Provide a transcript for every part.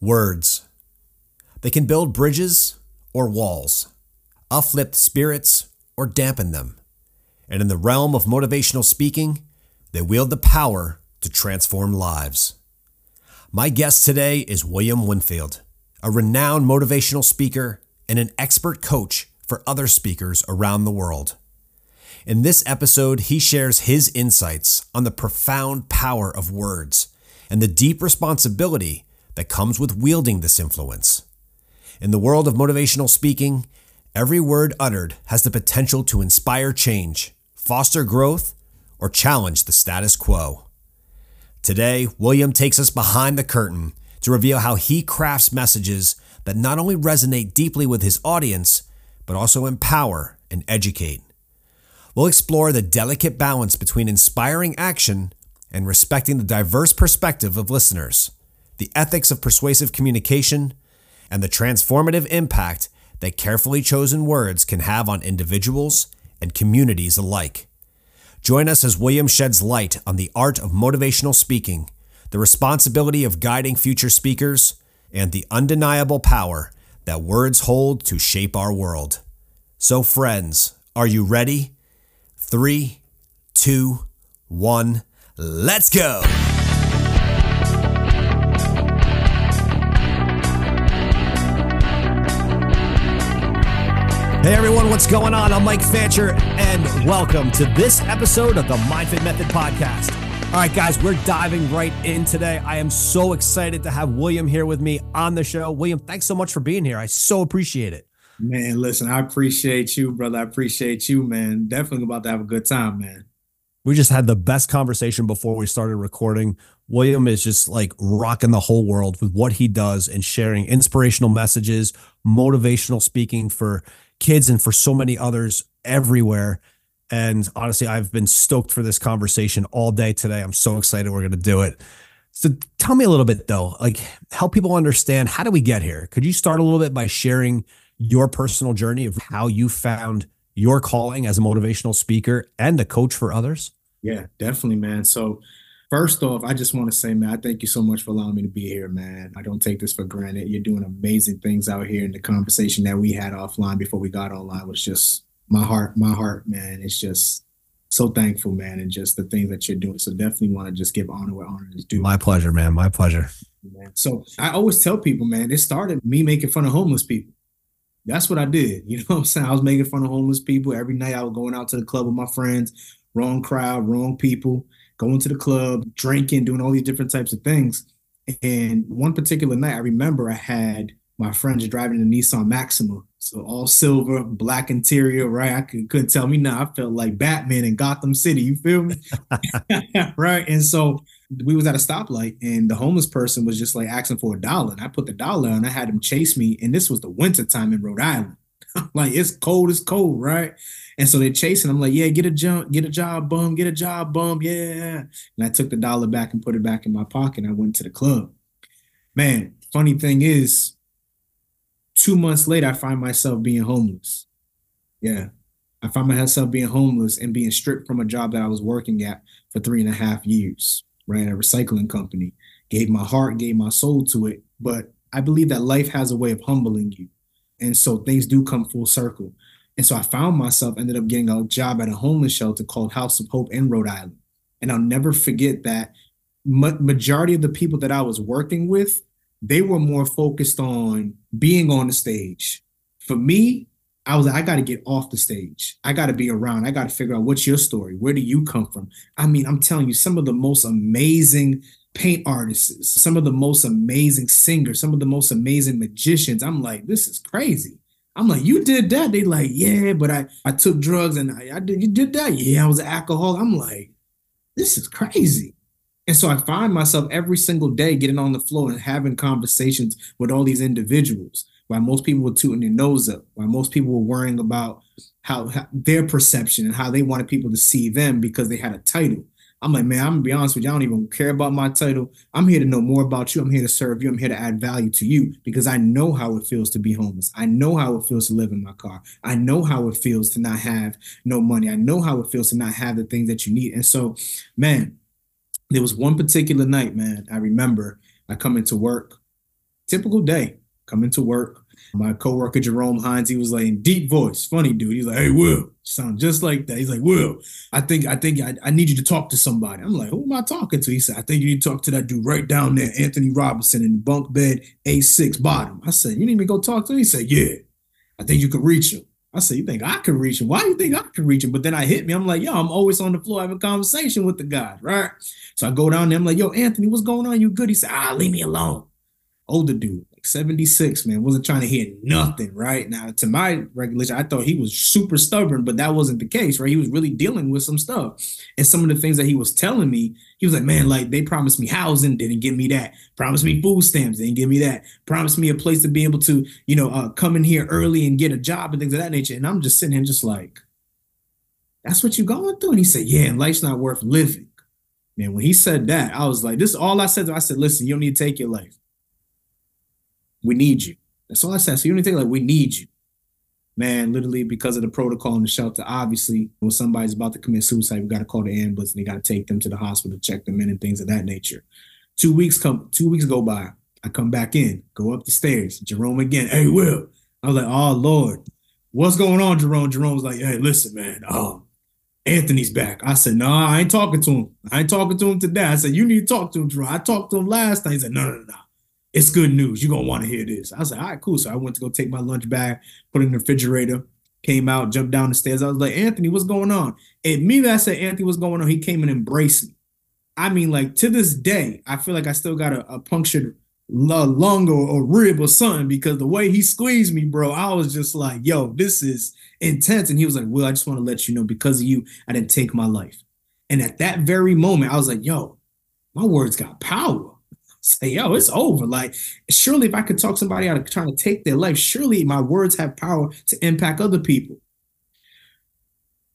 Words. They can build bridges or walls, uplift spirits or dampen them. And in the realm of motivational speaking, they wield the power to transform lives. My guest today is William Winfield, a renowned motivational speaker and an expert coach for other speakers around the world. In this episode, he shares his insights on the profound power of words and the deep responsibility that comes with wielding this influence. In the world of motivational speaking, every word uttered has the potential to inspire change, foster growth, or challenge the status quo. Today, William takes us behind the curtain to reveal how he crafts messages that not only resonate deeply with his audience, but also empower and educate. We'll explore the delicate balance between inspiring action and respecting the diverse perspective of listeners the ethics of persuasive communication, and the transformative impact that carefully chosen words can have on individuals and communities alike. Join us as William sheds light on the art of motivational speaking, the responsibility of guiding future speakers, and the undeniable power that words hold to shape our world. So, friends, are you ready? Three, two, one, let's go! Hey everyone, what's going on? I'm Mike Fancher, and welcome to this episode of the MindFit Method Podcast. All right, guys, we're diving right in today. I am so excited to have William here with me on the show. William, thanks so much for being here. I so appreciate it. Man, listen, I appreciate you, brother. I appreciate you, man. Definitely about to have a good time, man. We just had the best conversation before we started recording. William is just like rocking the whole world with what he does and sharing inspirational messages, motivational speaking for kids and for so many others everywhere. And honestly, I've been stoked for this conversation all day today. I'm so excited we're going to do it. So tell me a little bit though, like help people understand how do we get here? Could you start a little bit by sharing your personal journey of how you found your calling as a motivational speaker and a coach for others? Yeah, definitely, man. So First off, I just want to say, man, I thank you so much for allowing me to be here, man. I don't take this for granted. You're doing amazing things out here. And the conversation that we had offline before we got online was just my heart, my heart, man. It's just so thankful, man, and just the things that you're doing. So definitely want to just give honor where honor is due. My pleasure, man. My pleasure. So I always tell people, man, it started me making fun of homeless people. That's what I did. You know what I'm saying? I was making fun of homeless people. Every night I was going out to the club with my friends, wrong crowd, wrong people going to the club, drinking, doing all these different types of things. And one particular night, I remember I had my friends driving a Nissan Maxima. So all silver, black interior, right? I could, couldn't tell me now. I felt like Batman in Gotham City. You feel me? right. And so we was at a stoplight and the homeless person was just like asking for a dollar. And I put the dollar and I had him chase me. And this was the winter time in Rhode Island. like it's cold, it's cold, right? And so they're chasing. I'm like, yeah, get a jump, get a job, bum, get a job, bum, yeah. And I took the dollar back and put it back in my pocket. I went to the club. Man, funny thing is, two months later, I find myself being homeless. Yeah. I find myself being homeless and being stripped from a job that I was working at for three and a half years, ran a recycling company, gave my heart, gave my soul to it. But I believe that life has a way of humbling you. And so things do come full circle. And so I found myself ended up getting a job at a homeless shelter called House of Hope in Rhode Island. And I'll never forget that majority of the people that I was working with, they were more focused on being on the stage. For me, I was like, I got to get off the stage. I got to be around. I got to figure out what's your story. Where do you come from? I mean, I'm telling you, some of the most amazing paint artists, some of the most amazing singers, some of the most amazing magicians. I'm like, this is crazy. I'm like, you did that? They like, yeah, but I I took drugs and I, I did you did that? Yeah, I was an alcoholic. I'm like, this is crazy. And so I find myself every single day getting on the floor and having conversations with all these individuals. While most people were tooting their nose up, while most people were worrying about how, how their perception and how they wanted people to see them because they had a title. I'm like, man, I'm gonna be honest with you. I don't even care about my title. I'm here to know more about you. I'm here to serve you. I'm here to add value to you because I know how it feels to be homeless. I know how it feels to live in my car. I know how it feels to not have no money. I know how it feels to not have the things that you need. And so, man, there was one particular night, man. I remember I come into work Typical day, coming to work. My coworker Jerome Hines, he was like deep voice, funny dude. He's like, "Hey, Will," sound just like that. He's like, "Will, I think, I think, I, I need you to talk to somebody." I'm like, "Who am I talking to?" He said, "I think you need to talk to that dude right down there, Anthony Robinson, in the bunk bed, A6 bottom." I said, "You need me to go talk to him?" He said, "Yeah, I think you could reach him." I said, "You think I can reach him? Why do you think I can reach him?" But then I hit me. I'm like, "Yo, I'm always on the floor having a conversation with the guy, right?" So I go down there. I'm like, "Yo, Anthony, what's going on? You good?" He said, "Ah, leave me alone." Older dude, like 76, man, wasn't trying to hear nothing, right? Now, to my regulation, I thought he was super stubborn, but that wasn't the case, right? He was really dealing with some stuff. And some of the things that he was telling me, he was like, man, like they promised me housing, didn't give me that. Promised me food stamps, didn't give me that. Promised me a place to be able to, you know, uh, come in here early and get a job and things of that nature. And I'm just sitting here just like, that's what you're going through? And he said, yeah, and life's not worth living. Man, when he said that, I was like, this is all I said. I said, listen, you don't need to take your life. We need you. That's all I said. So you don't think like we need you. Man, literally because of the protocol in the shelter, obviously, when somebody's about to commit suicide, we got to call the ambulance and they got to take them to the hospital, check them in, and things of that nature. Two weeks come, two weeks go by. I come back in, go up the stairs. Jerome again. Hey, Will. I was like, oh Lord, what's going on, Jerome? Jerome's like, hey, listen, man. Um, Anthony's back. I said, no, nah, I ain't talking to him. I ain't talking to him today. I said, you need to talk to him, Jerome. I talked to him last time. He said, no, no, no it's good news. You're gonna want to hear this. I was like, all right, cool. So I went to go take my lunch bag, put it in the refrigerator, came out, jumped down the stairs. I was like, Anthony, what's going on? And me, I said, Anthony, what's going on? He came and embraced me. I mean, like to this day, I feel like I still got a, a punctured lung or, or rib or something because the way he squeezed me, bro, I was just like, yo, this is intense. And he was like, Will, I just want to let you know because of you, I didn't take my life. And at that very moment, I was like, yo, my words got power say, yo, it's over. Like, surely if I could talk somebody out of trying to take their life, surely my words have power to impact other people.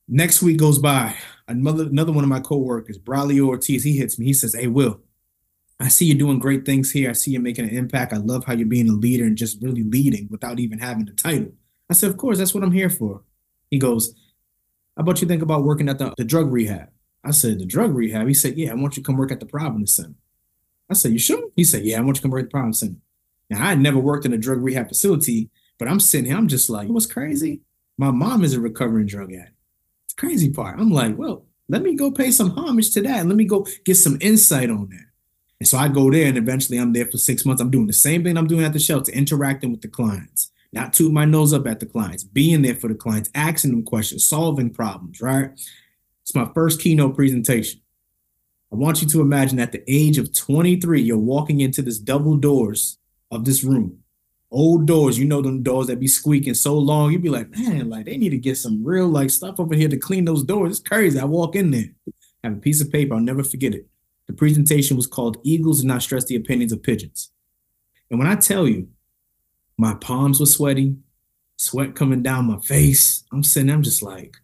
Next week goes by. Another another one of my coworkers, Bradley Ortiz, he hits me. He says, Hey, Will, I see you doing great things here. I see you making an impact. I love how you're being a leader and just really leading without even having the title. I said, Of course, that's what I'm here for. He goes, How about you think about working at the, the drug rehab? I said, The drug rehab? He said, Yeah, I want you to come work at the Providence Center. I said, You sure? He said, Yeah, I want you to come work at the Providence Center. Now, I had never worked in a drug rehab facility, but I'm sitting here, I'm just like, What's crazy? My mom is a recovering drug addict. It's crazy part. I'm like, Well, let me go pay some homage to that. Let me go get some insight on that. And so I go there, and eventually I'm there for six months. I'm doing the same thing I'm doing at the shelter, interacting with the clients, not tooting my nose up at the clients, being there for the clients, asking them questions, solving problems, right? It's my first keynote presentation. I want you to imagine at the age of 23, you're walking into this double doors of this room. Old doors, you know them doors that be squeaking so long, you'd be like, man, like they need to get some real like stuff over here to clean those doors. It's crazy. I walk in there, have a piece of paper, I'll never forget it. The presentation was called Eagles Do Not Stress the Opinions of Pigeons. And when I tell you, my palms were sweaty, sweat coming down my face. I'm sitting, I'm just like,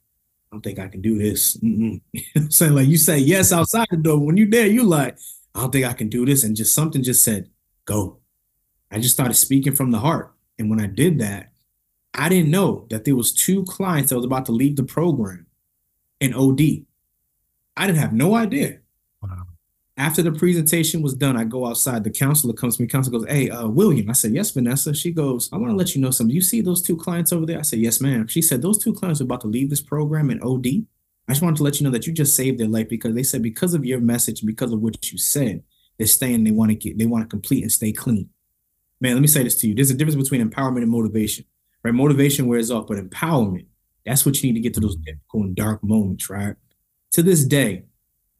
I don't think I can do this. I'm saying like you say yes outside the door. When you there, you like, I don't think I can do this. And just something just said, go. I just started speaking from the heart. And when I did that, I didn't know that there was two clients that was about to leave the program in OD. I didn't have no idea. After the presentation was done, I go outside. The counselor comes to me. Counselor goes, "Hey, uh, William." I said, "Yes, Vanessa." She goes, "I want to let you know something. You see those two clients over there?" I said, "Yes, ma'am." She said, "Those two clients are about to leave this program in OD. I just wanted to let you know that you just saved their life because they said because of your message, because of what you said, they're staying. They want to get. They want to complete and stay clean." Man, let me say this to you. There's a difference between empowerment and motivation. Right? Motivation wears off, but empowerment, that's what you need to get to those difficult and dark moments, right? To this day,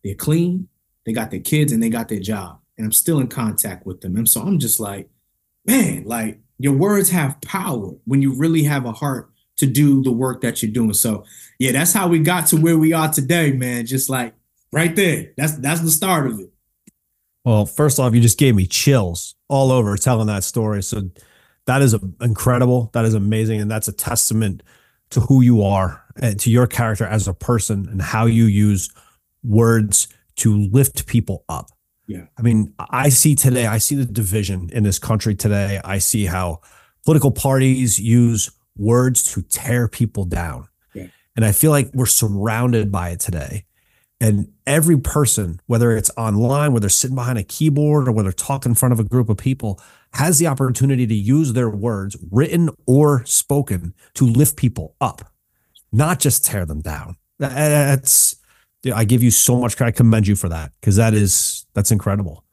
they're clean, they got their kids and they got their job. And I'm still in contact with them. And so I'm just like, man, like your words have power when you really have a heart to do the work that you're doing. So yeah, that's how we got to where we are today, man. Just like right there. That's that's the start of it. Well, first off, you just gave me chills all over telling that story. So that is incredible. That is amazing. And that's a testament to who you are and to your character as a person and how you use words to lift people up. Yeah. I mean, I see today, I see the division in this country today. I see how political parties use words to tear people down. Yeah. And I feel like we're surrounded by it today. And every person, whether it's online, whether they're sitting behind a keyboard or whether they're talking in front of a group of people, has the opportunity to use their words, written or spoken, to lift people up, not just tear them down. That's I give you so much credit. I commend you for that because that is that's incredible,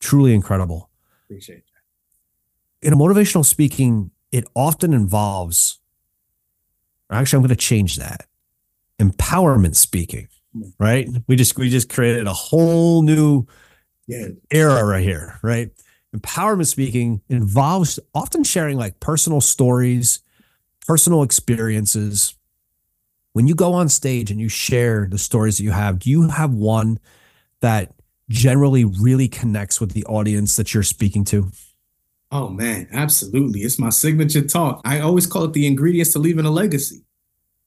truly incredible. Appreciate that. In a motivational speaking, it often involves. Actually, I'm going to change that. Empowerment speaking, mm. right? We just we just created a whole new yeah. era right here, right? Empowerment speaking involves often sharing like personal stories, personal experiences, when you go on stage and you share the stories that you have, do you have one that generally really connects with the audience that you're speaking to? Oh man, absolutely. It's my signature talk. I always call it the ingredients to leaving a legacy.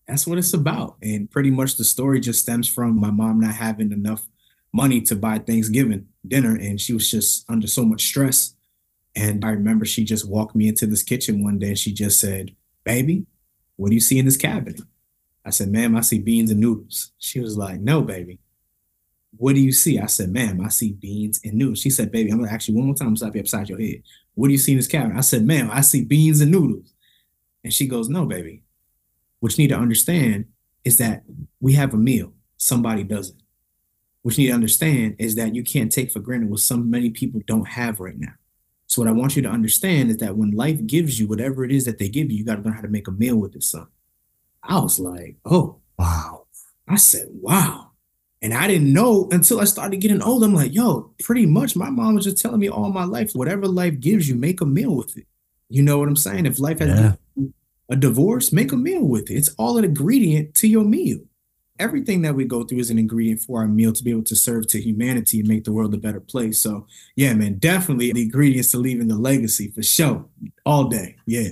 That's what it's about. And pretty much the story just stems from my mom not having enough money to buy Thanksgiving dinner. And she was just under so much stress. And I remember she just walked me into this kitchen one day and she just said, Baby, what do you see in this cabinet? I said, ma'am, I see beans and noodles. She was like, no, baby. What do you see? I said, ma'am, I see beans and noodles. She said, baby, I'm gonna ask you one more time, slap you upside your head. What do you see in this cabinet? I said, ma'am, I see beans and noodles. And she goes, no, baby. What you need to understand is that we have a meal, somebody doesn't. What you need to understand is that you can't take for granted what so many people don't have right now. So what I want you to understand is that when life gives you whatever it is that they give you, you got to learn how to make a meal with it, son. I was like, oh, wow. I said, wow. And I didn't know until I started getting old. I'm like, yo, pretty much my mom was just telling me all my life, whatever life gives you, make a meal with it. You know what I'm saying? If life has yeah. a divorce, make a meal with it. It's all an ingredient to your meal. Everything that we go through is an ingredient for our meal to be able to serve to humanity and make the world a better place. So, yeah, man, definitely the ingredients to leaving the legacy for sure. All day. Yeah.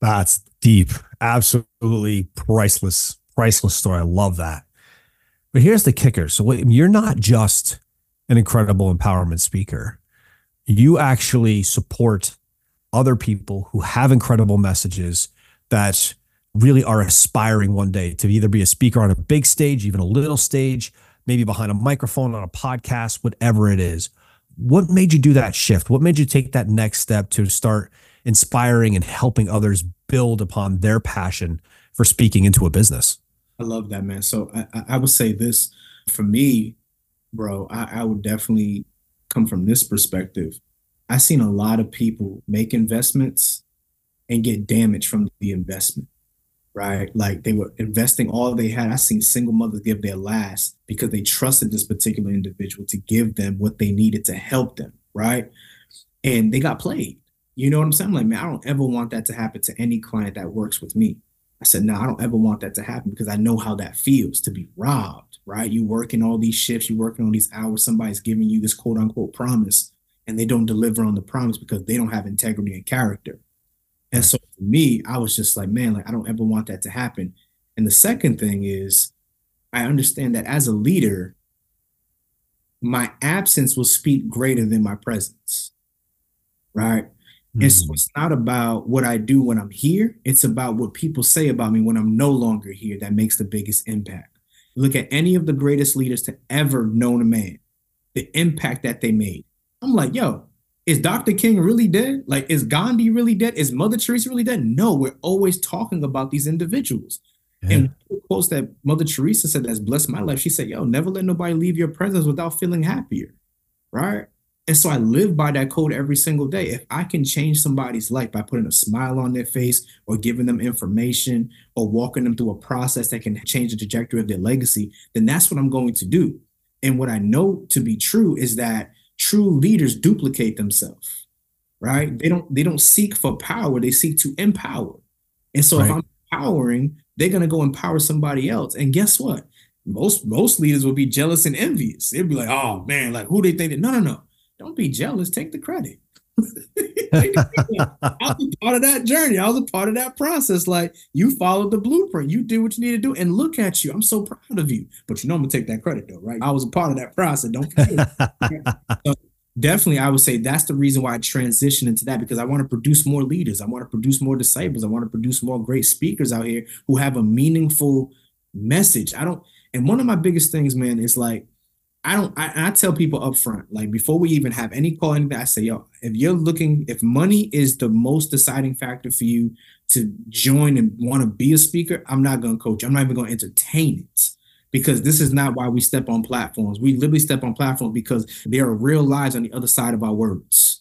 That's deep. Absolutely priceless, priceless story. I love that. But here's the kicker. So you're not just an incredible empowerment speaker. You actually support other people who have incredible messages that really are aspiring one day to either be a speaker on a big stage, even a little stage, maybe behind a microphone on a podcast, whatever it is. What made you do that shift? What made you take that next step to start inspiring and helping others build upon their passion for speaking into a business. I love that, man. So I, I would say this for me, bro, I, I would definitely come from this perspective. I've seen a lot of people make investments and get damaged from the investment, right? Like they were investing all they had. I've seen single mothers give their last because they trusted this particular individual to give them what they needed to help them, right? And they got played. You know what I'm saying? I'm like, man, I don't ever want that to happen to any client that works with me. I said, no, I don't ever want that to happen because I know how that feels to be robbed, right? You working all these shifts, you working all these hours, somebody's giving you this quote unquote promise and they don't deliver on the promise because they don't have integrity and character. And so for me, I was just like, man, like I don't ever want that to happen. And the second thing is I understand that as a leader, my absence will speak greater than my presence. Right. Mm-hmm. And so it's not about what I do when I'm here. It's about what people say about me when I'm no longer here that makes the biggest impact. Look at any of the greatest leaders to ever known a man, the impact that they made. I'm like, yo, is Dr. King really dead? Like, is Gandhi really dead? Is Mother Teresa really dead? No, we're always talking about these individuals. Yeah. And quotes that Mother Teresa said that's blessed my life. She said, yo, never let nobody leave your presence without feeling happier. Right. And so I live by that code every single day. If I can change somebody's life by putting a smile on their face or giving them information or walking them through a process that can change the trajectory of their legacy, then that's what I'm going to do. And what I know to be true is that true leaders duplicate themselves, right? They don't they don't seek for power, they seek to empower. And so right. if I'm empowering, they're going to go empower somebody else. And guess what? Most most leaders will be jealous and envious. They'll be like, "Oh man, like who they think that?" No, no, no don't be jealous. Take the credit. I was a part of that journey. I was a part of that process. Like you followed the blueprint. You did what you need to do. And look at you. I'm so proud of you. But you know I'm gonna take that credit though, right? I was a part of that process. Don't forget. so definitely I would say that's the reason why I transitioned into that because I want to produce more leaders. I want to produce more disciples. I want to produce more great speakers out here who have a meaningful message. I don't and one of my biggest things, man, is like I don't. I, I tell people up front, like before we even have any call, anything, I say, yo, if you're looking, if money is the most deciding factor for you to join and want to be a speaker, I'm not going to coach. I'm not even going to entertain it because this is not why we step on platforms. We literally step on platforms because there are real lives on the other side of our words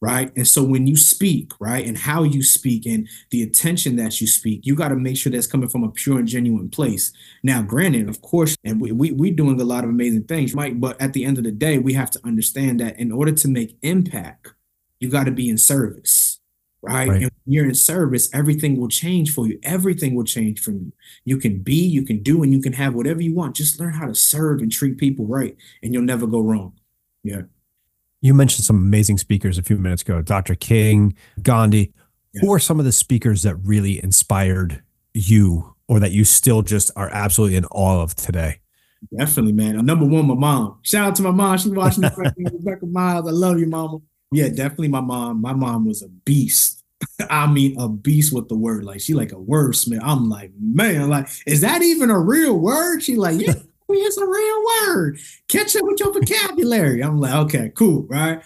right? And so when you speak, right, and how you speak and the attention that you speak, you got to make sure that's coming from a pure and genuine place. Now, granted, of course, and we, we we doing a lot of amazing things, Mike, But at the end of the day, we have to understand that in order to make impact, you got to be in service. Right? right. And when you're in service, everything will change for you. Everything will change for you. You can be, you can do, and you can have whatever you want. Just learn how to serve and treat people right, and you'll never go wrong. Yeah. You mentioned some amazing speakers a few minutes ago, Dr. King, Gandhi. Yeah. Who are some of the speakers that really inspired you or that you still just are absolutely in awe of today? Definitely, man. Uh, number one, my mom. Shout out to my mom. She's watching the Rebecca Miles. I love you, mama. Yeah, definitely my mom. My mom was a beast. I mean, a beast with the word. Like she like a wordsmith. I'm like, man, like, is that even a real word? She like, yeah, it's a real word. Catch up with your vocabulary. I'm like, okay, cool, right?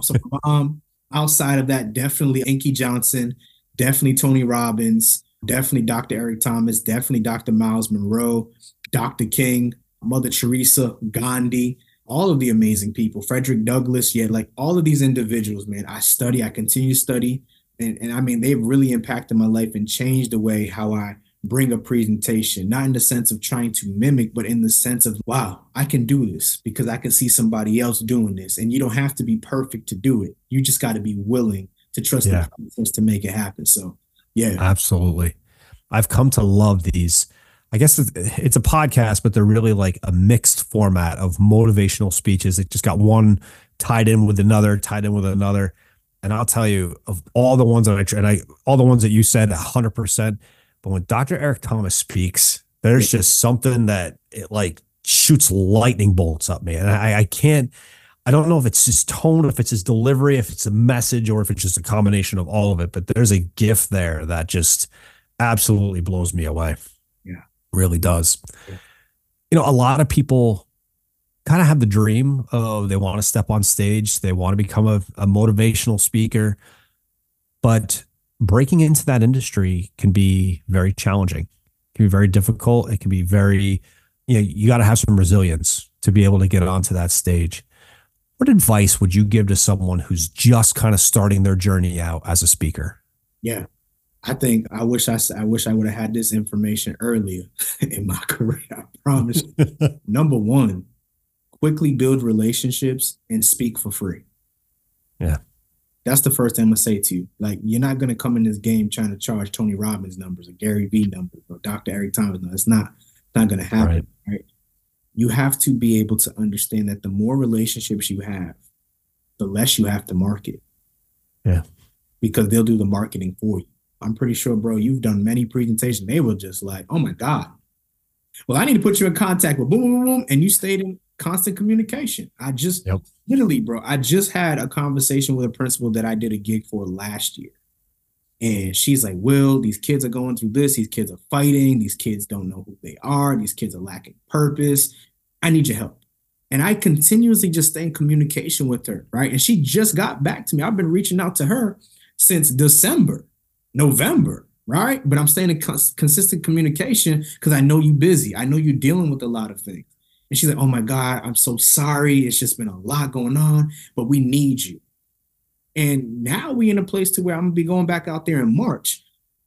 so, um, outside of that, definitely Inky Johnson, definitely Tony Robbins, definitely Dr. Eric Thomas, definitely Dr. Myles Munroe, Dr. King, Mother Teresa, Gandhi, all of the amazing people, Frederick Douglass, yeah, like all of these individuals, man. I study, I continue to study. And, and I mean, they've really impacted my life and changed the way how I bring a presentation, not in the sense of trying to mimic, but in the sense of, wow, I can do this because I can see somebody else doing this. And you don't have to be perfect to do it. You just got to be willing to trust yeah. the process to make it happen. So, yeah. Absolutely. I've come to love these. I guess it's a podcast, but they're really like a mixed format of motivational speeches. It just got one tied in with another, tied in with another. And I'll tell you, of all the ones that I and I all the ones that you said, hundred percent but when Dr. Eric Thomas speaks, there's just something that it like shoots lightning bolts up, man. I, I can't, I don't know if it's his tone, if it's his delivery, if it's a message, or if it's just a combination of all of it. But there's a gift there that just absolutely blows me away. Yeah. Really does. Yeah. You know, a lot of people kind of have the dream of they want to step on stage, they want to become a, a motivational speaker, but breaking into that industry can be very challenging. It can be very difficult. It can be very, you know, you got to have some resilience to be able to get onto that stage. What advice would you give to someone who's just kind of starting their journey out as a speaker? Yeah. I think I wish I I wish I would have had this information earlier in my career. I promise. Number one, quickly build relationships and speak for free. Yeah. That's the first thing I'm gonna say to you. Like, you're not gonna come in this game trying to charge Tony Robbins numbers or Gary Vee numbers or Dr. Eric Thomas. No, it's not not gonna happen. Right. right. You have to be able to understand that the more relationships you have, the less you have to market. Yeah. Because they'll do the marketing for you. I'm pretty sure, bro, you've done many presentations. They were just like, oh my God. Well, I need to put you in contact with boom, boom, boom. And you stayed in constant communication. I just yep. literally, bro, I just had a conversation with a principal that I did a gig for last year. And she's like, Will, these kids are going through this. These kids are fighting. These kids don't know who they are. These kids are lacking purpose. I need your help. And I continuously just stay in communication with her, right? And she just got back to me. I've been reaching out to her since December, November, right? But I'm staying in cons- consistent communication because I know you're busy. I know you're dealing with a lot of things. And she's like, oh my God, I'm so sorry. It's just been a lot going on, but we need you. And now we in a place to where I'm gonna be going back out there in March.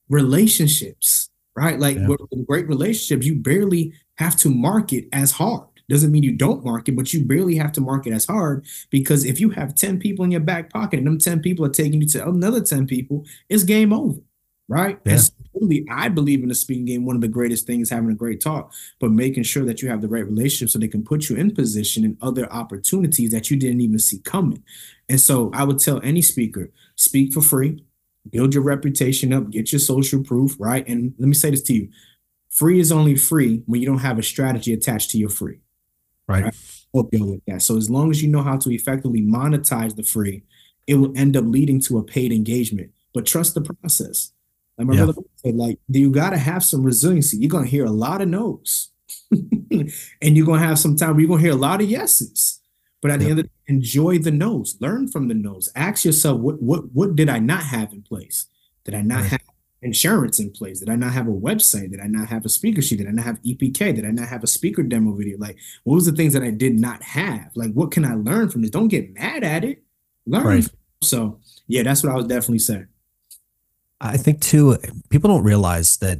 Relationships, right? Like yeah. great relationships, you barely have to market as hard. Doesn't mean you don't market, but you barely have to market as hard because if you have 10 people in your back pocket and them 10 people are taking you to another 10 people, it's game over right? Yeah. And really, I believe in the speaking game. One of the greatest things having a great talk, but making sure that you have the right relationship so they can put you in position and other opportunities that you didn't even see coming. And so I would tell any speaker, speak for free, build your reputation up, get your social proof, right? And let me say this to you. Free is only free when you don't have a strategy attached to your free. Right. right? We'll go with that. So as long as you know how to effectively monetize the free, it will end up leading to a paid engagement. But trust the process like my yeah. brother said, like you got to have some resiliency. You're gonna hear a lot of no's. and you're gonna have some time where you're gonna hear a lot of yeses. But at yep. the end of the day, enjoy the no's, learn from the no's. Ask yourself, what what what did I not have in place? Did I not right. have insurance in place? Did I not have a website? Did I not have a speaker sheet? Did I not have EPK? Did I not have a speaker demo video? Like, what was the things that I did not have? Like, what can I learn from this? Don't get mad at it. Learn. Right. So, yeah, that's what I was definitely saying. I think too, people don't realize that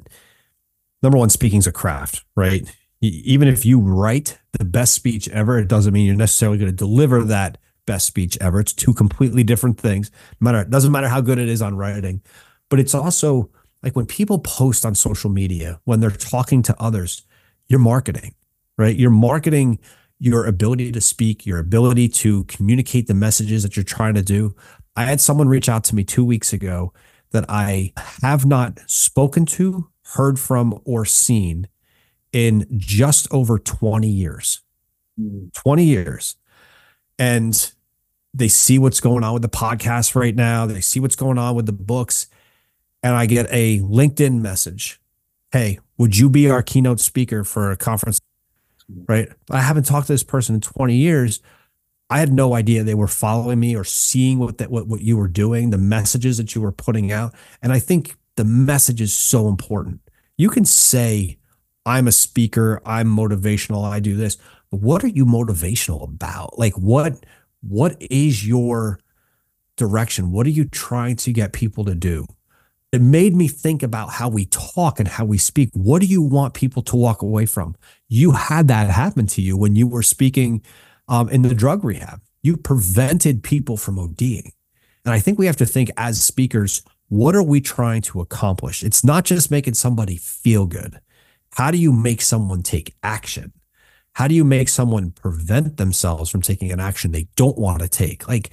number one, speaking is a craft, right? Even if you write the best speech ever, it doesn't mean you're necessarily going to deliver that best speech ever. It's two completely different things. No matter it doesn't matter how good it is on writing, but it's also like when people post on social media, when they're talking to others, you're marketing, right? You're marketing your ability to speak, your ability to communicate the messages that you're trying to do. I had someone reach out to me two weeks ago that I have not spoken to, heard from, or seen in just over 20 years. Mm. 20 years. And they see what's going on with the podcast right now. They see what's going on with the books. And I get a LinkedIn message Hey, would you be our keynote speaker for a conference? Right. I haven't talked to this person in 20 years. I had no idea they were following me or seeing what that what, what you were doing, the messages that you were putting out. And I think the message is so important. You can say, I'm a speaker, I'm motivational, I do this. But what are you motivational about? Like what what is your direction? What are you trying to get people to do? It made me think about how we talk and how we speak. What do you want people to walk away from? You had that happen to you when you were speaking um, in the drug rehab. You prevented people from ODing. And I think we have to think as speakers, what are we trying to accomplish? It's not just making somebody feel good. How do you make someone take action? How do you make someone prevent themselves from taking an action they don't want to take? Like,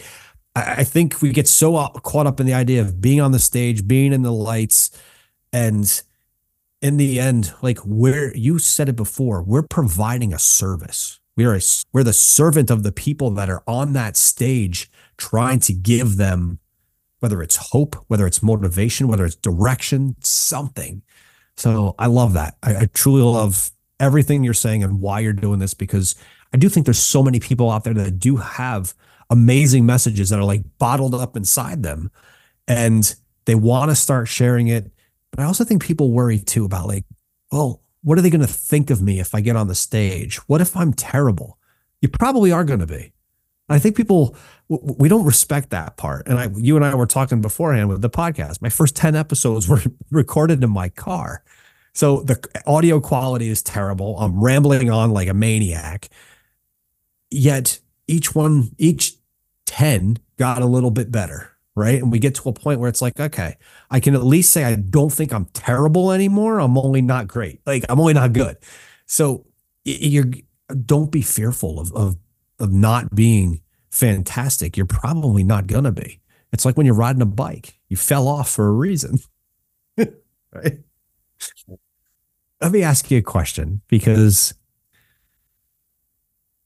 I think we get so caught up in the idea of being on the stage, being in the lights, and in the end, like where you said it before, we're providing a service. We are a, we're the servant of the people that are on that stage trying to give them whether it's hope, whether it's motivation, whether it's direction, something. So I love that. I, I, truly love everything you're saying and why you're doing this because I do think there's so many people out there that do have amazing messages that are like bottled up inside them and they want to start sharing it. But I also think people worry too about like, well, what are they going to think of me if I get on the stage? What if I'm terrible? You probably are going to be. I think people we don't respect that part. And I, you and I were talking beforehand with the podcast. My first ten episodes were recorded in my car, so the audio quality is terrible. I'm rambling on like a maniac. Yet each one, each ten got a little bit better right? And we get to a point where it's like, okay, I can at least say I don't think I'm terrible anymore. I'm only not great. Like I'm only not good. So you're don't be fearful of of of not being fantastic. You're probably not gonna be. It's like when you're riding a bike. You fell off for a reason. right? Let me ask you a question because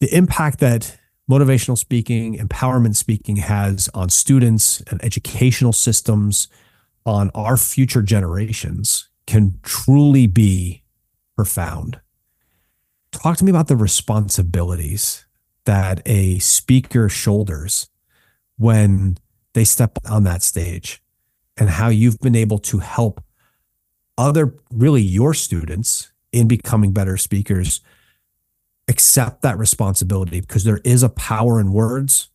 the impact that motivational speaking, empowerment speaking has on students and educational systems, on our future generations can truly be profound. Talk to me about the responsibilities that a speaker shoulders when they step on that stage and how you've been able to help other, really your students in becoming better speakers accept that responsibility because there is a power in words.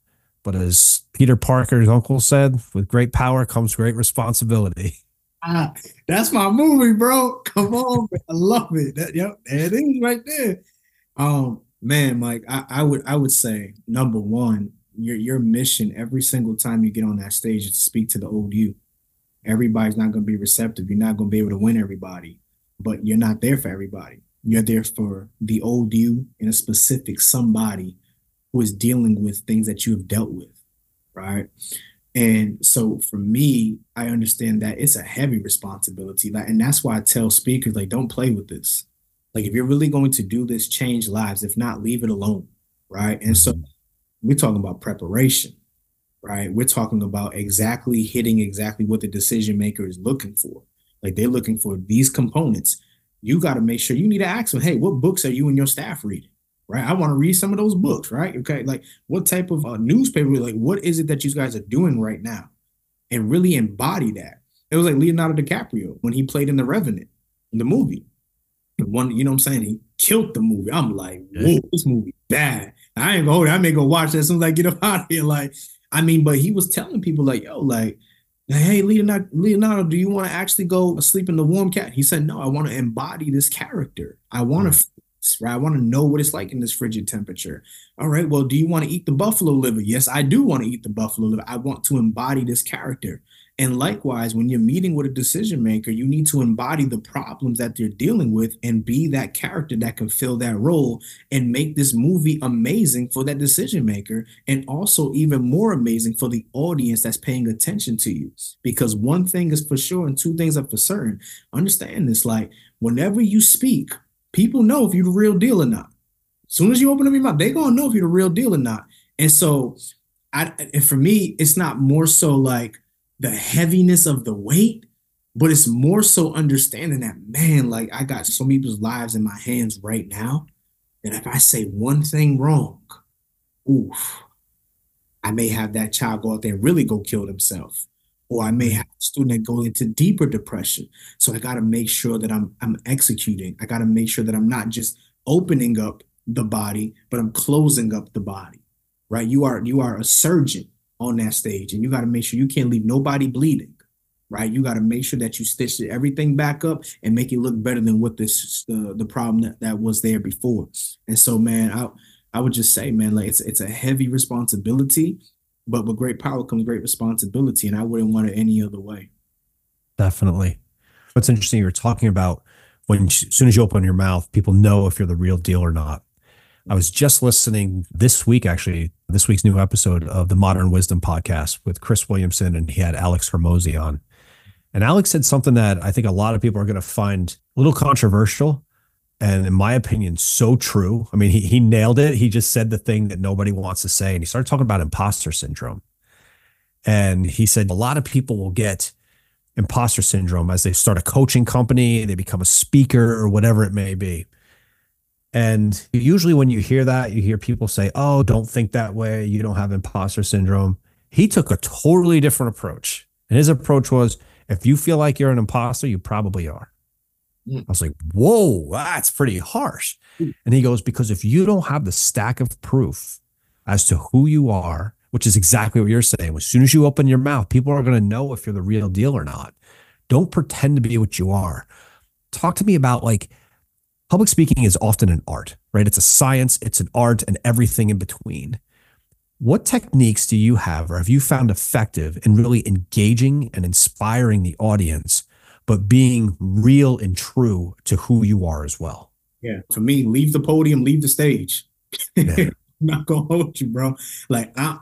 But as Peter Parker's uncle said, with great power comes great responsibility. Ah, that's my movie, bro. Come on, I love it. That, yep, it is right there. Um, man, Mike, I, I would I would say number one, your your mission every single time you get on that stage is to speak to the old you. Everybody's not going to be receptive. You're not going to be able to win everybody, but you're not there for everybody. You're there for the old you and a specific somebody who is dealing with things that you have dealt with, right? And so for me, I understand that it's a heavy responsibility. Like, and that's why I tell speakers, like, don't play with this. Like, if you're really going to do this, change lives. If not, leave it alone. Right. And so mm-hmm. we're talking about preparation, right? We're talking about exactly hitting exactly what the decision maker is looking for. Like they're looking for these components you got to make sure you need to ask them, hey, what books are you and your staff reading? Right. I want to read some of those books, right? Okay. Like what type of uh, newspaper, like what is it that you guys are doing right now? And really embody that. It was like Leonardo DiCaprio when he played in The Revenant, in the movie. The one, you know what I'm saying? He killed the movie. I'm like, whoa, this movie bad. I ain't go, I may go watch that as soon as I get up out of here. Like, I mean, but he was telling people, like, yo, like, hey, Leonardo, Leonardo, do you want to actually go sleep in the warm cat? He said, no, I want to embody this character. I want to, mm. right? I want to know what it's like in this frigid temperature. All right, well, do you want to eat the buffalo liver? Yes, I do want to eat the buffalo liver. I want to embody this character. And likewise, when you're meeting with a decision maker, you need to embody the problems that they're dealing with and be that character that can fill that role and make this movie amazing for that decision maker and also even more amazing for the audience that's paying attention to you. Because one thing is for sure and two things are for certain. Understand this like whenever you speak, people know if you're the real deal or not. As soon as you open up your mouth, they're gonna know if you're the real deal or not. And so I and for me, it's not more so like the heaviness of the weight, but it's more so understanding that, man, like I got so many people's lives in my hands right now that if I say one thing wrong, oof, I may have that child go out there and really go kill themselves. Or I may have a student that go into deeper depression. So I got to make sure that I'm I'm executing. I got to make sure that I'm not just opening up the body, but I'm closing up the body. Right? You are you are a surgeon on that stage, and you got to make sure you can't leave nobody bleeding, right? You got to make sure that you stitch everything back up and make it look better than what this the the problem that, that was there before. And so, man, I I would just say, man, like it's it's a heavy responsibility, but with great power comes great responsibility, and I wouldn't want it any other way. Definitely. What's interesting, you're talking about when as soon as you open your mouth, people know if you're the real deal or not. I was just listening this week, actually, this week's new episode of the Modern Wisdom podcast with Chris Williamson, and he had Alex Hormozi on. And Alex said something that I think a lot of people are going to find a little controversial. And in my opinion, so true. I mean, he, he nailed it. He just said the thing that nobody wants to say. And he started talking about imposter syndrome. And he said a lot of people will get imposter syndrome as they start a coaching company, they become a speaker or whatever it may be. And usually, when you hear that, you hear people say, Oh, don't think that way. You don't have imposter syndrome. He took a totally different approach. And his approach was, If you feel like you're an imposter, you probably are. Mm. I was like, Whoa, that's pretty harsh. Mm. And he goes, Because if you don't have the stack of proof as to who you are, which is exactly what you're saying, as soon as you open your mouth, people are going to know if you're the real deal or not. Don't pretend to be what you are. Talk to me about like, public speaking is often an art, right? It's a science, it's an art, and everything in between. What techniques do you have or have you found effective in really engaging and inspiring the audience, but being real and true to who you are as well? Yeah. to me, leave the podium, leave the stage. Yeah. I'm not gonna hold you, bro. Like I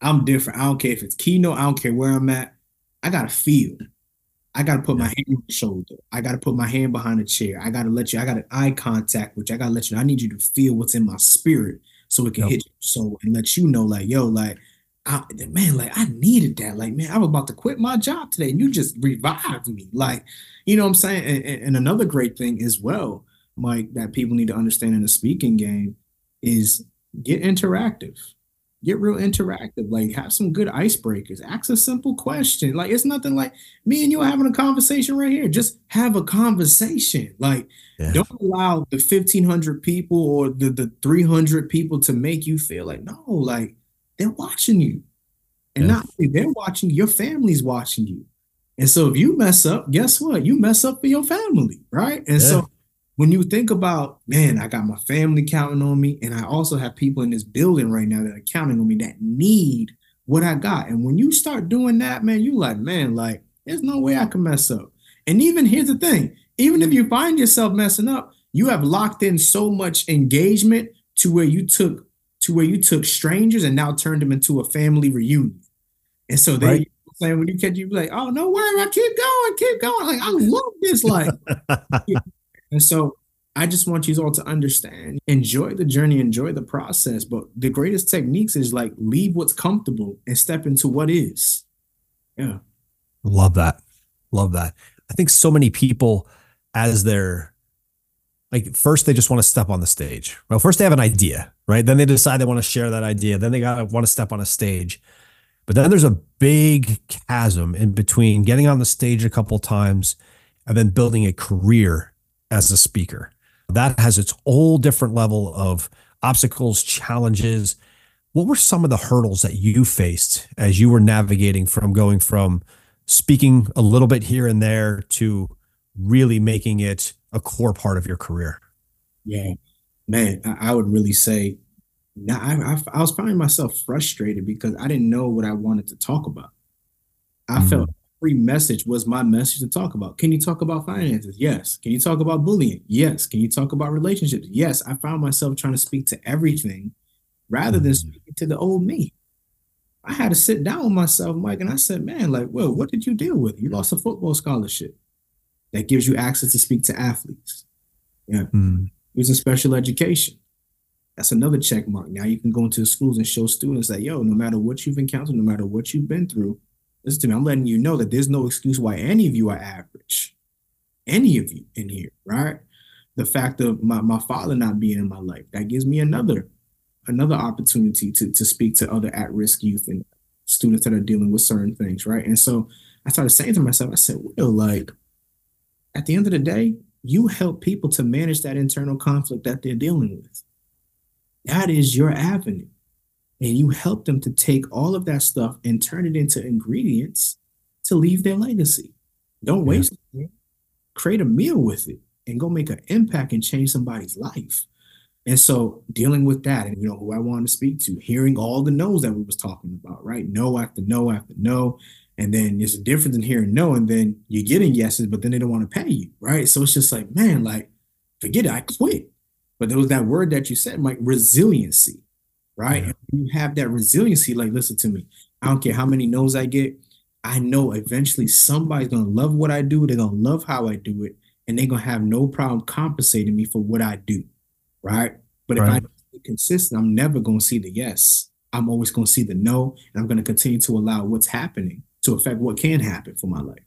I'm different. I don't care if it's keynote, I don't care where I'm at. I gotta feel. I got to put my hand on the shoulder. I got to put my hand behind the chair. I got to let you, I got an eye contact, which I got to let you, I need you to feel what's in my spirit so it can yep. hit you. So, and let you know, like, yo, like, I, man, like, I needed that. Like, man, I was about to quit my job today and you just revived me. Like, you know what I'm saying? And, and another great thing as well, Mike, that people need to understand in the speaking game is get interactive get real interactive like have some good icebreakers ask a simple question. Like it's nothing like me and you are having a conversation right here. Just have a conversation. Like yeah. don't allow the 1500 people or the, the 300 people to make you feel like no like they're watching you. And yeah. not they're watching your family's watching you. And so if you mess up guess what? You mess up for your family right? And yeah. so when you think about, man, I got my family counting on me, and I also have people in this building right now that are counting on me that need what I got. And when you start doing that, man, you like, man, like, there's no way I can mess up. And even here's the thing even if you find yourself messing up, you have locked in so much engagement to where you took to where you took strangers and now turned them into a family reunion. And so they right. saying when you catch you be like, oh no worry, I keep going, keep going. Like I love this. Like And so I just want you all to understand, enjoy the journey, enjoy the process. But the greatest techniques is like leave what's comfortable and step into what is. Yeah. Love that. Love that. I think so many people, as they're like first they just want to step on the stage. Well, first they have an idea, right? Then they decide they want to share that idea. Then they got to want to step on a stage. But then there's a big chasm in between getting on the stage a couple times and then building a career as a speaker. That has its whole different level of obstacles, challenges. What were some of the hurdles that you faced as you were navigating from going from speaking a little bit here and there to really making it a core part of your career? Yeah, man, I, would really say, now I, I, I, was finding myself frustrated because I didn't know what I wanted to talk about. I mm-hmm. felt every message was my message to talk about. Can you talk about finances? Yes. Can you talk about bullying? Yes. Can you talk about relationships? Yes. I found myself trying to speak to everything rather than mm-hmm. speaking to the old me. I had to sit down with myself, Mike, and I said, man, like, well, what did you deal with? You lost a football scholarship that gives you access to speak to athletes. Yeah. Mm. Using special education. That's another check mark. Now you can go into the schools and show students that, yo, no matter what you've encountered, no matter what you've been through, listen to me, I'm letting you know that there's no excuse why any of you are average. Any of you in here, right? The fact of my, my father not being in my life, that gives me another another opportunity to, to speak to other at-risk youth and students that are dealing with certain things, right? And so I started saying to myself, I said, well, like, at the end of the day, you help people to manage that internal conflict that they're dealing with. That is your avenue. And you help them to take all of that stuff and turn it into ingredients to leave their legacy. Don't waste yeah. it. Create a meal with it and go make an impact and change somebody's life. And so dealing with that and you know who I wanted to speak to, hearing all the no's that we was talking about, right? No after no after no, and then there's a difference in hearing no, and then you're getting yeses, but then they don't want to pay you, right? So it's just like, man, like, forget it, I quit. But there was that word that you said, like resiliency, right? Yeah. you have that resiliency, like, listen to me. I don't care how many no's I get. I know eventually somebody's gonna love what I do, they're gonna love how I do it, and they're gonna have no problem compensating me for what I do, right? But right. if I'm consistent, I'm never gonna see the yes. I'm always gonna see the no, and I'm gonna continue to allow what's happening to affect what can happen for my life.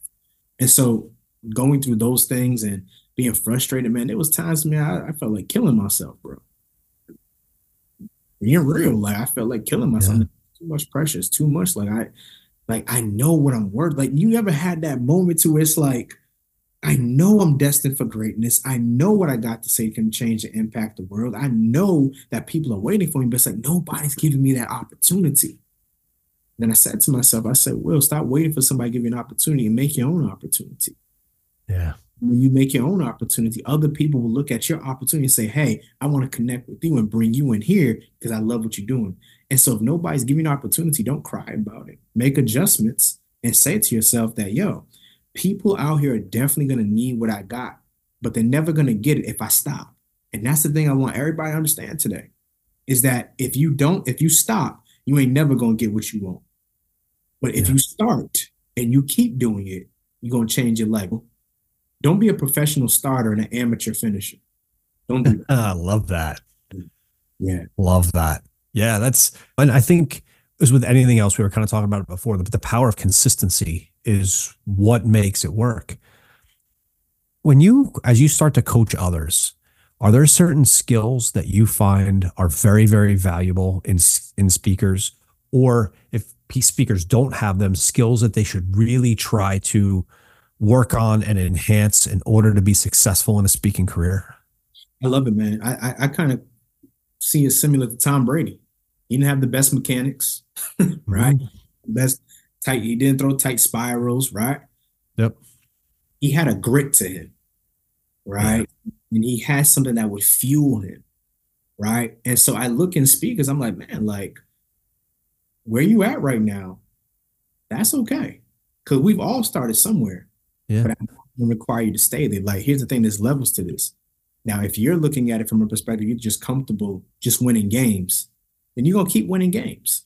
And so going through those things and being frustrated, man, there was times, man, I, I felt like killing myself, bro. Being real, like I felt like killing myself. Yeah. Too much pressure. It's too much. Like I, like I know what I'm worth. Like you ever had that moment to where it's like, I know I'm destined for greatness. I know what I got to say can change and impact the world. I know that people are waiting for me, but it's like nobody's giving me that opportunity. Then I said to myself, I said, Will, stop waiting for somebody to give you an opportunity and make your own opportunity. Yeah. When you make your own opportunity, other people will look at your opportunity and say, Hey, I want to connect with you and bring you in here because I love what you're doing. And so if nobody's giving you an opportunity, don't cry about it. Make adjustments and say to yourself that, yo, people out here are definitely going to need what I got, but they're never going to get it if I stop. And that's the thing I want everybody to understand today is that if you don't, if you stop, you ain't never going to get what you want. But if yeah. you start and you keep doing it, you're gonna change your life. Don't be a professional starter and an amateur finisher. Don't do that. I love that. Yeah. Love that. Yeah, that's and I think as with anything else, we were kind of talking about it before, but the power of consistency is what makes it work. When you as you start to coach others, are there certain skills that you find are very, very valuable in in speakers? Or if speakers don't have them, skills that they should really try to work on and enhance in order to be successful in a speaking career? I love it, man. I I, I kind of see it similar to Tom Brady. He didn't have the best mechanics, right? Mm-hmm. Best tight. He didn't throw tight spirals, right? Yep. He had a grit to him, right? Yeah. And he had something that would fuel him, right? And so I look in speakers, I'm like, man, like where you at right now, that's okay. Cause we've all started somewhere. Yeah. But I don't require you to stay there. Like, here's the thing, there's levels to this. Now, if you're looking at it from a perspective, you're just comfortable just winning games, then you're gonna keep winning games.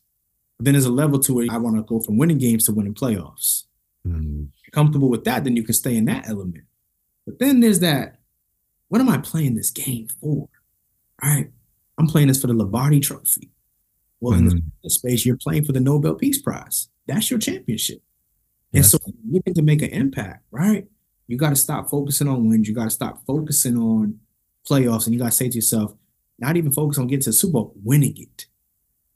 But then there's a level to where I want to go from winning games to winning playoffs. Mm-hmm. comfortable with that, then you can stay in that element. But then there's that, what am I playing this game for? All right. I'm playing this for the Lombardi trophy. Well, mm-hmm. in the space, you're playing for the Nobel Peace Prize. That's your championship. Yes. And so you need to make an impact, right? You got to stop focusing on wins. You got to stop focusing on playoffs, and you gotta say to yourself, not even focus on getting to the Super Bowl, winning it.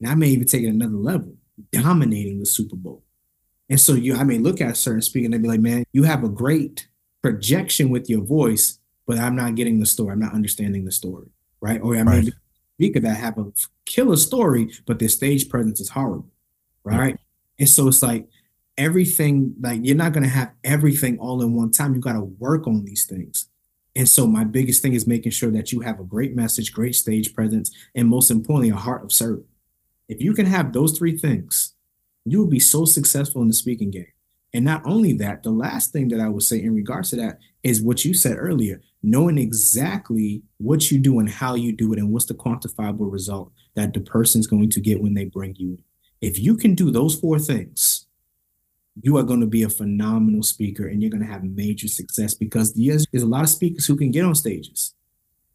And I may even take it another level, dominating the Super Bowl. And so you, I may look at a certain speaker and they be like, man, you have a great projection with your voice, but I'm not getting the story. I'm not understanding the story. Right. Or I may right. be a speaker that have a killer story, but their stage presence is horrible. Right. And so it's like everything, like you're not going to have everything all in one time. You got to work on these things. And so my biggest thing is making sure that you have a great message, great stage presence, and most importantly, a heart of service. If you can have those three things, you will be so successful in the speaking game. And not only that, the last thing that I would say in regards to that is what you said earlier, knowing exactly what you do and how you do it and what's the quantifiable result that the person's going to get when they bring you in. If you can do those four things, you are going to be a phenomenal speaker and you're going to have major success because there's, there's a lot of speakers who can get on stages,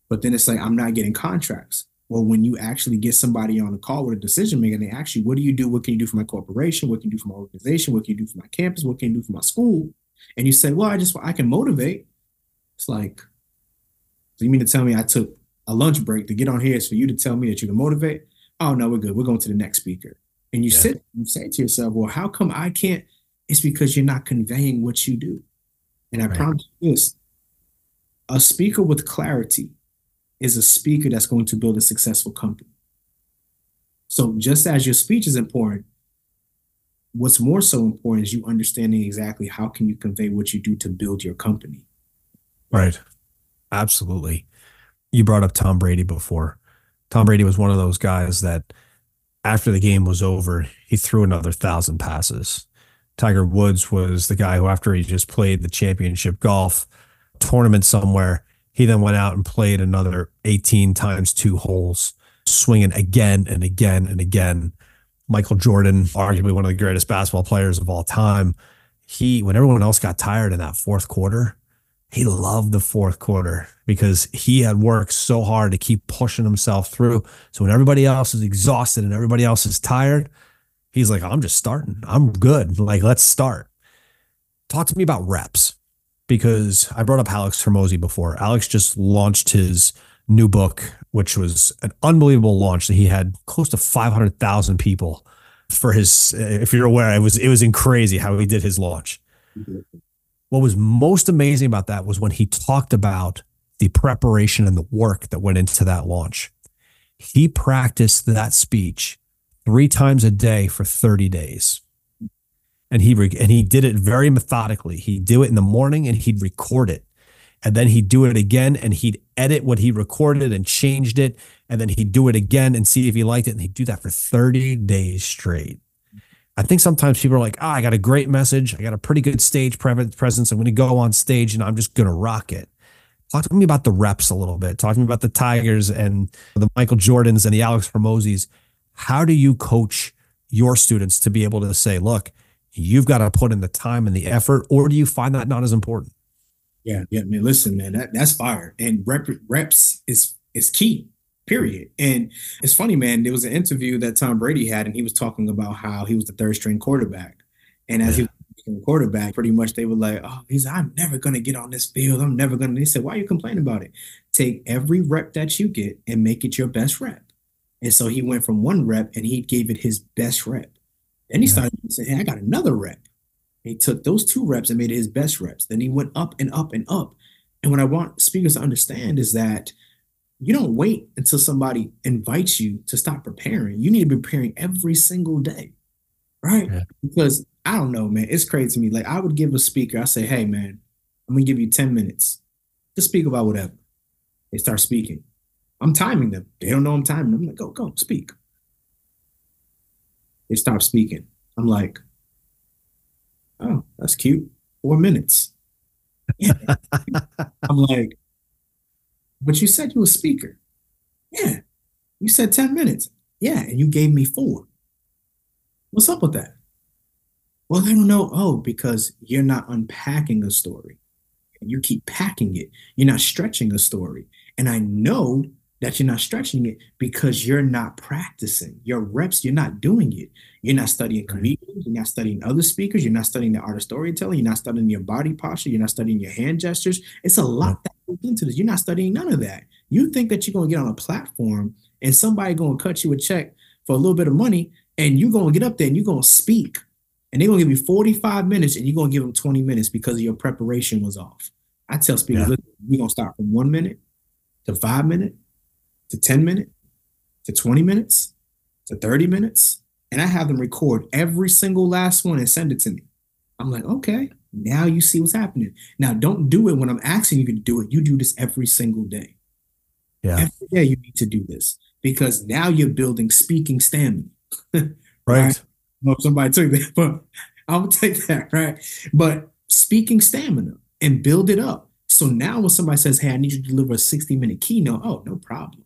but then it's like, I'm not getting contracts. Or when you actually get somebody on a call with a decision maker, and they ask you, what do you do? What can you do for my corporation? What can you do for my organization? What can you do for my campus? What can you do for my school? And you say, well, I just, I can motivate. It's like, so you mean to tell me I took a lunch break to get on here is for you to tell me that you can motivate? Oh, no, we're good. We're going to the next speaker. And you yeah. sit and say to yourself, well, how come I can't? It's because you're not conveying what you do. And I right. promise you this a speaker with clarity is a speaker that's going to build a successful company. So just as your speech is important, what's more so important is you understanding exactly how can you convey what you do to build your company. Right. Absolutely. You brought up Tom Brady before. Tom Brady was one of those guys that after the game was over, he threw another thousand passes. Tiger Woods was the guy who, after he just played the championship golf tournament somewhere, he then went out and played another 18 times two holes, swinging again and again and again. Michael Jordan, arguably one of the greatest basketball players of all time, he, when everyone else got tired in that fourth quarter, he loved the fourth quarter because he had worked so hard to keep pushing himself through. So when everybody else is exhausted and everybody else is tired, he's like, I'm just starting. I'm good. Like, let's start. Talk to me about reps because I brought up Alex Hormozi before. Alex just launched his new book, which was an unbelievable launch. That he had close to five hundred thousand people for his. If you're aware, it was it was in crazy how he did his launch. What was most amazing about that was when he talked about the preparation and the work that went into that launch. He practiced that speech three times a day for 30 days and he re- and he did it very methodically. He'd do it in the morning and he'd record it, and then he'd do it again and he'd edit what he recorded and changed it, and then he'd do it again and see if he liked it, and he'd do that for thirty days straight. I think sometimes people are like, "Ah, oh, I got a great message. I got a pretty good stage presence. I'm going to go on stage and I'm just going to rock it." Talk to me about the reps a little bit. Talk to me about the Tigers and the Michael Jordans and the Alex Hormozis. How do you coach your students to be able to say, "Look"? you've got to put in the time and the effort, or do you find that not as important? Yeah, yeah, man. Listen, man, that, that's fire. And rep, reps is is key. Period. And it's funny, man. There was an interview that Tom Brady had, and he was talking about how he was the third string quarterback. And as yeah. he was a quarterback, pretty much they were like, "Oh, he's I'm never gonna get on this field. I'm never gonna." They said, "Why are you complaining about it? Take every rep that you get and make it your best rep." And so he went from one rep and he gave it his best rep. Then he yeah. started saying, Hey, I got another rep. He took those two reps and made it his best reps. Then he went up and up and up. And what I want speakers to understand is that you don't wait until somebody invites you to stop preparing. You need to be preparing every single day. Right? Yeah. Because I don't know, man. It's crazy to me. Like I would give a speaker, I say, hey man, I'm gonna give you 10 minutes to speak about whatever. They start speaking. I'm timing them. They don't know I'm timing them. I'm like, go, go, speak. They stop speaking. I'm like, oh, that's cute. Four minutes. Yeah. I'm like, but you said you were a speaker. Yeah. You said 10 minutes. Yeah. And you gave me four. What's up with that? Well, I don't know. Oh, because you're not unpacking a story. You keep packing it. You're not stretching a story. And I know that you're not stretching it because you're not practicing your reps. You're not doing it. You're not studying comedians. You're not studying other speakers. You're not studying the art of storytelling. You're not studying your body posture. You're not studying your hand gestures. It's a lot that goes into this. You're not studying none of that. You think that you're gonna get on a platform and somebody gonna cut you a check for a little bit of money, and you're gonna get up there and you're gonna speak, and they're gonna give you 45 minutes, and you're gonna give them 20 minutes because your preparation was off. I tell speakers, yeah. we're gonna start from one minute to five minute to 10 minute to 20 minutes to 30 minutes. And I have them record every single last one and send it to me. I'm like, okay, now you see what's happening. Now, don't do it when I'm asking you to do it. You do this every single day. Yeah. Every day you need to do this because now you're building speaking stamina. right. right. somebody took that, but I'll take that, right? But speaking stamina and build it up. So now when somebody says, Hey, I need you to deliver a 60 minute keynote, oh, no problem.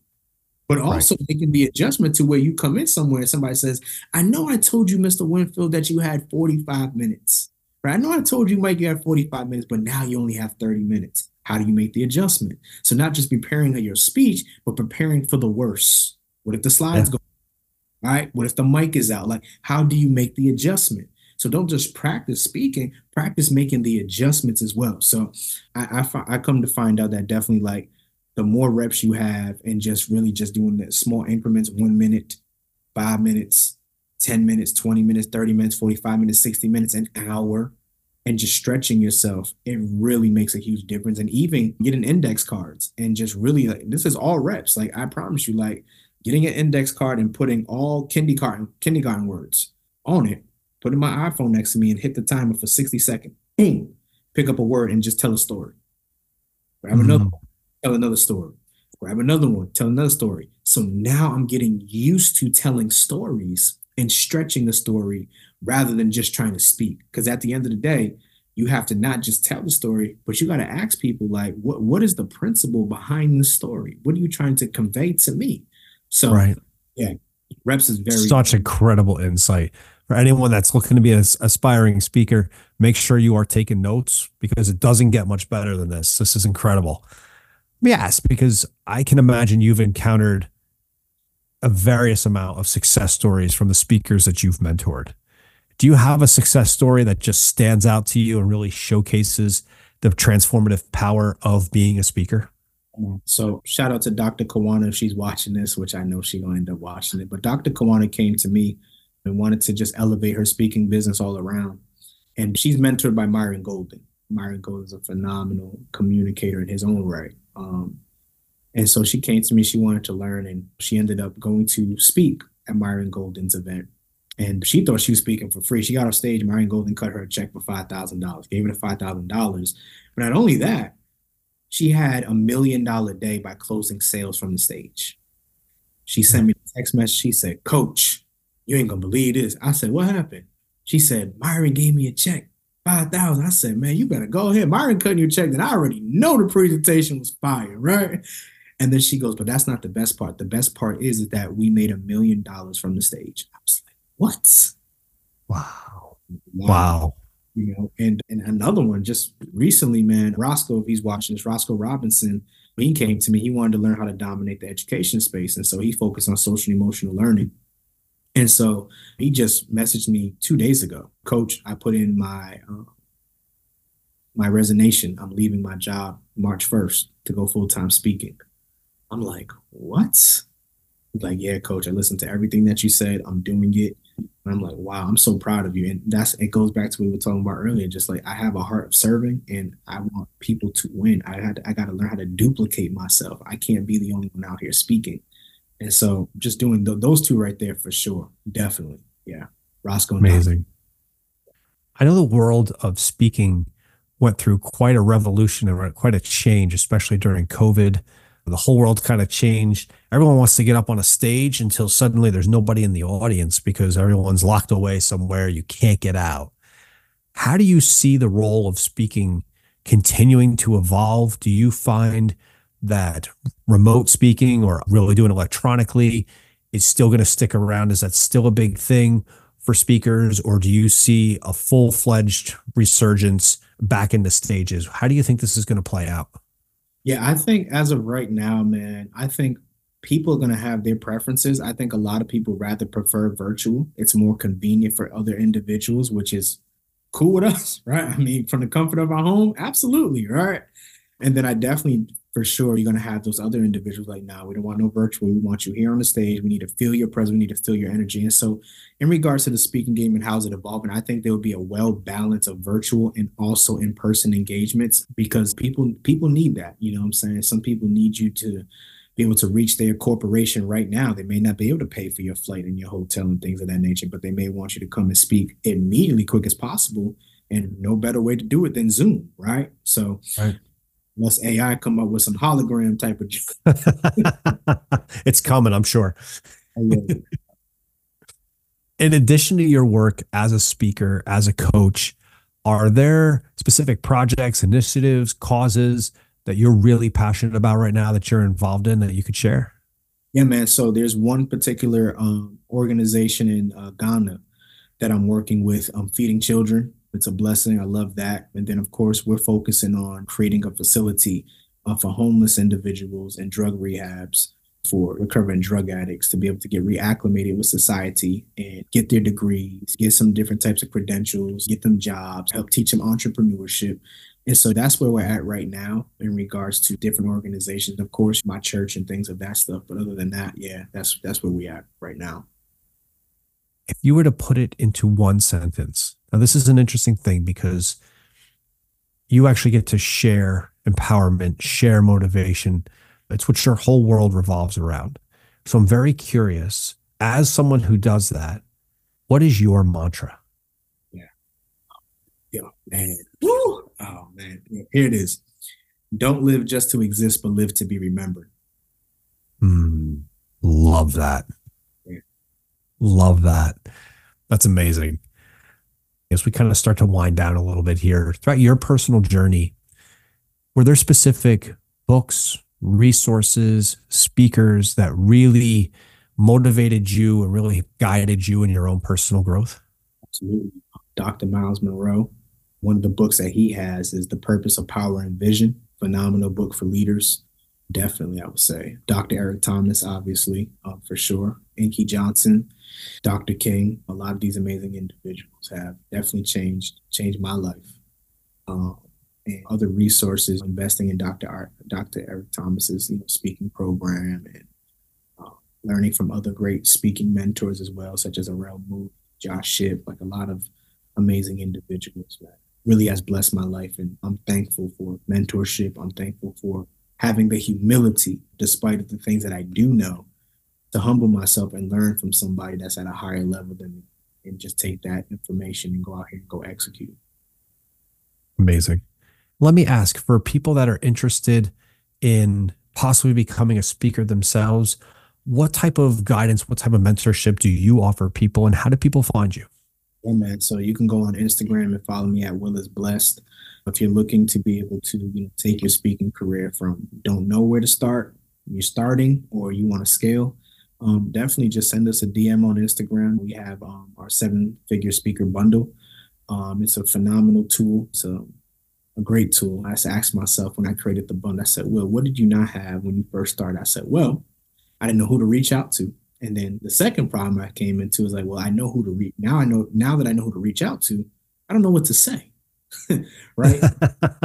But also right. making the adjustment to where you come in somewhere and somebody says, I know I told you, Mr. Winfield, that you had 45 minutes. Right? I know I told you, Mike, you had 45 minutes, but now you only have 30 minutes. How do you make the adjustment? So not just preparing your speech, but preparing for the worst. What if the slides yeah. go? Right? What if the mic is out? Like, how do you make the adjustment? So don't just practice speaking, practice making the adjustments as well. So I, I, I come to find out that definitely like the more reps you have and just really just doing the small increments, one minute, five minutes, 10 minutes, 20 minutes, 30 minutes, 45 minutes, 60 minutes, an hour, and just stretching yourself, it really makes a huge difference. And even getting index cards and just really like this is all reps. Like I promise you, like getting an index card and putting all kindergarten kindergarten words on it, putting my iPhone next to me and hit the timer for 60 seconds. Boom, pick up a word and just tell a story. Grab mm-hmm. another tell another story. Grab another one, tell another story. So now I'm getting used to telling stories and stretching the story rather than just trying to speak. Because at the end of the day, you have to not just tell the story, but you got to ask people like, what what is the principle behind the story? What are you trying to convey to me? So right. yeah, reps is very such incredible insight. For anyone that's looking to be an aspiring speaker, make sure you are taking notes because it doesn't get much better than this. This is incredible. Ask because I can imagine you've encountered a various amount of success stories from the speakers that you've mentored. Do you have a success story that just stands out to you and really showcases the transformative power of being a speaker? Mm-hmm. So shout out to Dr. Kawana if she's watching this, which I know she's gonna end up watching it. But Dr. Kawana came to me and wanted to just elevate her speaking business all around. And she's mentored by Myron Golden. Myron Golden is a phenomenal communicator in his own right. Um, and so she came to me, she wanted to learn, and she ended up going to speak at Myron Golden's event. And she thought she was speaking for free. She got off stage, Myron Golden cut her a check for $5,000, gave her the $5,000. But not only that, she had a million dollar day by closing sales from the stage. She sent me a text message. She said, Coach, you ain't gonna believe this. I said, What happened? She said, Myron gave me a check five thousand. I said, man, you better go ahead. Myron cutting your check. Then I already know the presentation was fire, right? And then she goes, but that's not the best part. The best part is that we made a million dollars from the stage. I was like, what? Wow. Wow. wow. You know, and, and another one just recently, man, Roscoe, if he's watching this, Roscoe Robinson, he came to me, he wanted to learn how to dominate the education space. And so he focused on social emotional learning. And so he just messaged me two days ago, Coach. I put in my uh, my resignation. I'm leaving my job March 1st to go full time speaking. I'm like, what? He's like, yeah, Coach. I listened to everything that you said. I'm doing it. And I'm like, wow, I'm so proud of you. And that's it goes back to what we were talking about earlier. Just like I have a heart of serving, and I want people to win. I had I got to learn how to duplicate myself. I can't be the only one out here speaking. And so just doing th- those two right there for sure. Definitely. Yeah. Roscoe. Amazing. I know the world of speaking went through quite a revolution and quite a change, especially during COVID. The whole world kind of changed. Everyone wants to get up on a stage until suddenly there's nobody in the audience because everyone's locked away somewhere. You can't get out. How do you see the role of speaking continuing to evolve? Do you find that remote speaking or really doing electronically is still going to stick around? Is that still a big thing for speakers, or do you see a full fledged resurgence back into stages? How do you think this is going to play out? Yeah, I think as of right now, man, I think people are going to have their preferences. I think a lot of people rather prefer virtual. It's more convenient for other individuals, which is cool with us, right? I mean, from the comfort of our home, absolutely, right? And then I definitely for sure you're going to have those other individuals like now nah, we don't want no virtual we want you here on the stage we need to feel your presence we need to feel your energy. And so in regards to the speaking game and how's it evolving i think there will be a well balance of virtual and also in-person engagements because people people need that you know what i'm saying? Some people need you to be able to reach their corporation right now. They may not be able to pay for your flight and your hotel and things of that nature but they may want you to come and speak immediately quick as possible and no better way to do it than zoom right? So right unless AI come up with some hologram type of. it's coming, I'm sure. In addition to your work as a speaker, as a coach, are there specific projects, initiatives, causes that you're really passionate about right now that you're involved in that you could share? Yeah, man. So there's one particular um, organization in uh, Ghana that I'm working with, um, feeding children it's a blessing. I love that. And then, of course, we're focusing on creating a facility uh, for homeless individuals and drug rehabs for recovering drug addicts to be able to get reacclimated with society and get their degrees, get some different types of credentials, get them jobs, help teach them entrepreneurship. And so that's where we're at right now in regards to different organizations. Of course, my church and things of that stuff. But other than that, yeah, that's that's where we at right now. If you were to put it into one sentence, now, this is an interesting thing because you actually get to share empowerment, share motivation. It's what your whole world revolves around. So I'm very curious, as someone who does that, what is your mantra? Yeah. Yeah, man. Woo! Oh, man. Here it is. Don't live just to exist, but live to be remembered. Mm, love that. Yeah. Love that. That's amazing as we kind of start to wind down a little bit here, throughout your personal journey, were there specific books, resources, speakers that really motivated you and really guided you in your own personal growth? Absolutely. Dr. Myles Munroe, one of the books that he has is The Purpose of Power and Vision, phenomenal book for leaders. Definitely, I would say. Dr. Eric Thomas, obviously, uh, for sure. Inky Johnson, Dr. King, a lot of these amazing individuals have definitely changed changed my life. Um, and other resources, investing in Dr. Art, Dr. Eric Thomas's you know, speaking program and uh, learning from other great speaking mentors as well, such as Arel Moodie, Josh Shipp, like a lot of amazing individuals that really has blessed my life. And I'm thankful for mentorship. I'm thankful for having the humility, despite the things that I do know, to humble myself and learn from somebody that's at a higher level than me and just take that information and go out here and go execute. Amazing. Let me ask for people that are interested in possibly becoming a speaker themselves, what type of guidance, what type of mentorship do you offer people and how do people find you? Man. So you can go on Instagram and follow me at Will is Blessed. If you're looking to be able to you know, take your speaking career from don't know where to start, you're starting, or you want to scale, um, definitely just send us a DM on Instagram. We have um, our seven figure speaker bundle. Um, it's a phenomenal tool. It's a, a great tool. I asked myself when I created the bundle, I said, Well, what did you not have when you first started? I said, Well, I didn't know who to reach out to. And then the second problem I came into is like, well, I know who to reach. Now I know, now that I know who to reach out to, I don't know what to say. right.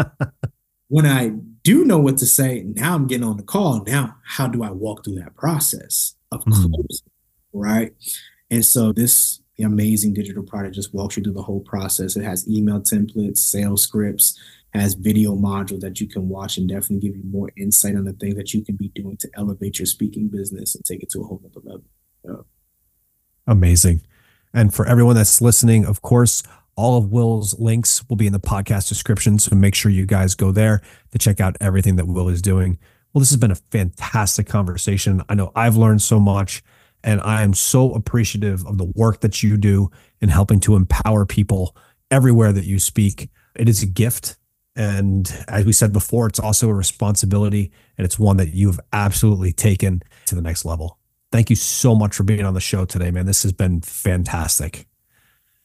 when I do know what to say, now I'm getting on the call. Now, how do I walk through that process? of mm-hmm. right? And so this amazing digital product just walks you through the whole process. It has email templates, sales scripts, has video module that you can watch and definitely give you more insight on the things that you can be doing to elevate your speaking business and take it to a whole other level. Amazing. And for everyone that's listening, of course, all of Will's links will be in the podcast description. So make sure you guys go there to check out everything that Will is doing. Well, this has been a fantastic conversation. I know I've learned so much, and I am so appreciative of the work that you do in helping to empower people everywhere that you speak. It is a gift. And as we said before, it's also a responsibility, and it's one that you've absolutely taken to the next level. Thank you so much for being on the show today, man. This has been fantastic.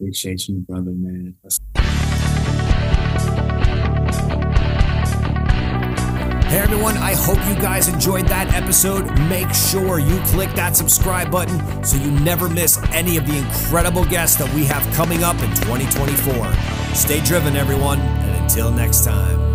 Appreciate you, brother, man. Hey everyone, I hope you guys enjoyed that episode. Make sure you click that subscribe button so you never miss any of the incredible guests that we have coming up in 2024. Stay driven, everyone, and until next time.